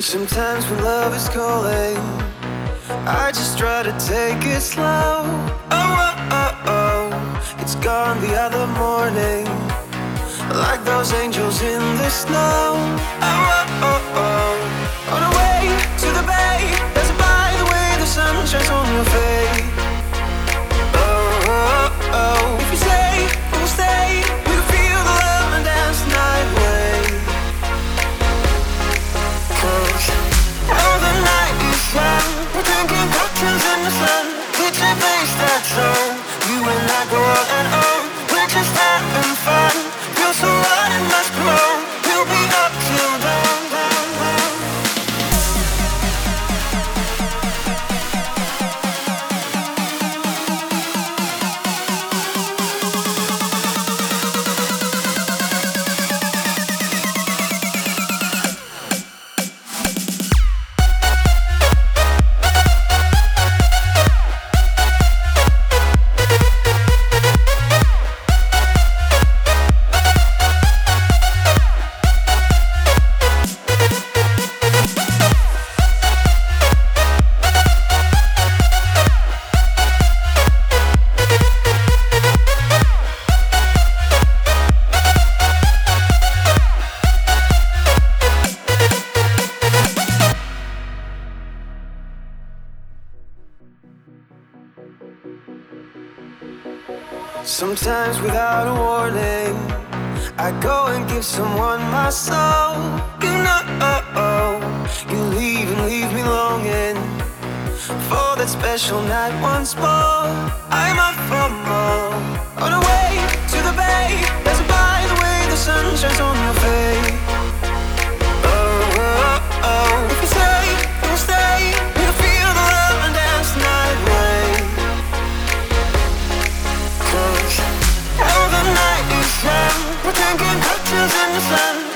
Sometimes when love is calling, I just try to take it slow. Oh, oh, oh, oh. it's gone the other morning, like those angels in the snow. Oh, Sometimes without a warning, I go and give someone my soul. You know, you leave and leave me longing for that special night once more. I'm up more. On the Drinking cocktails in the sun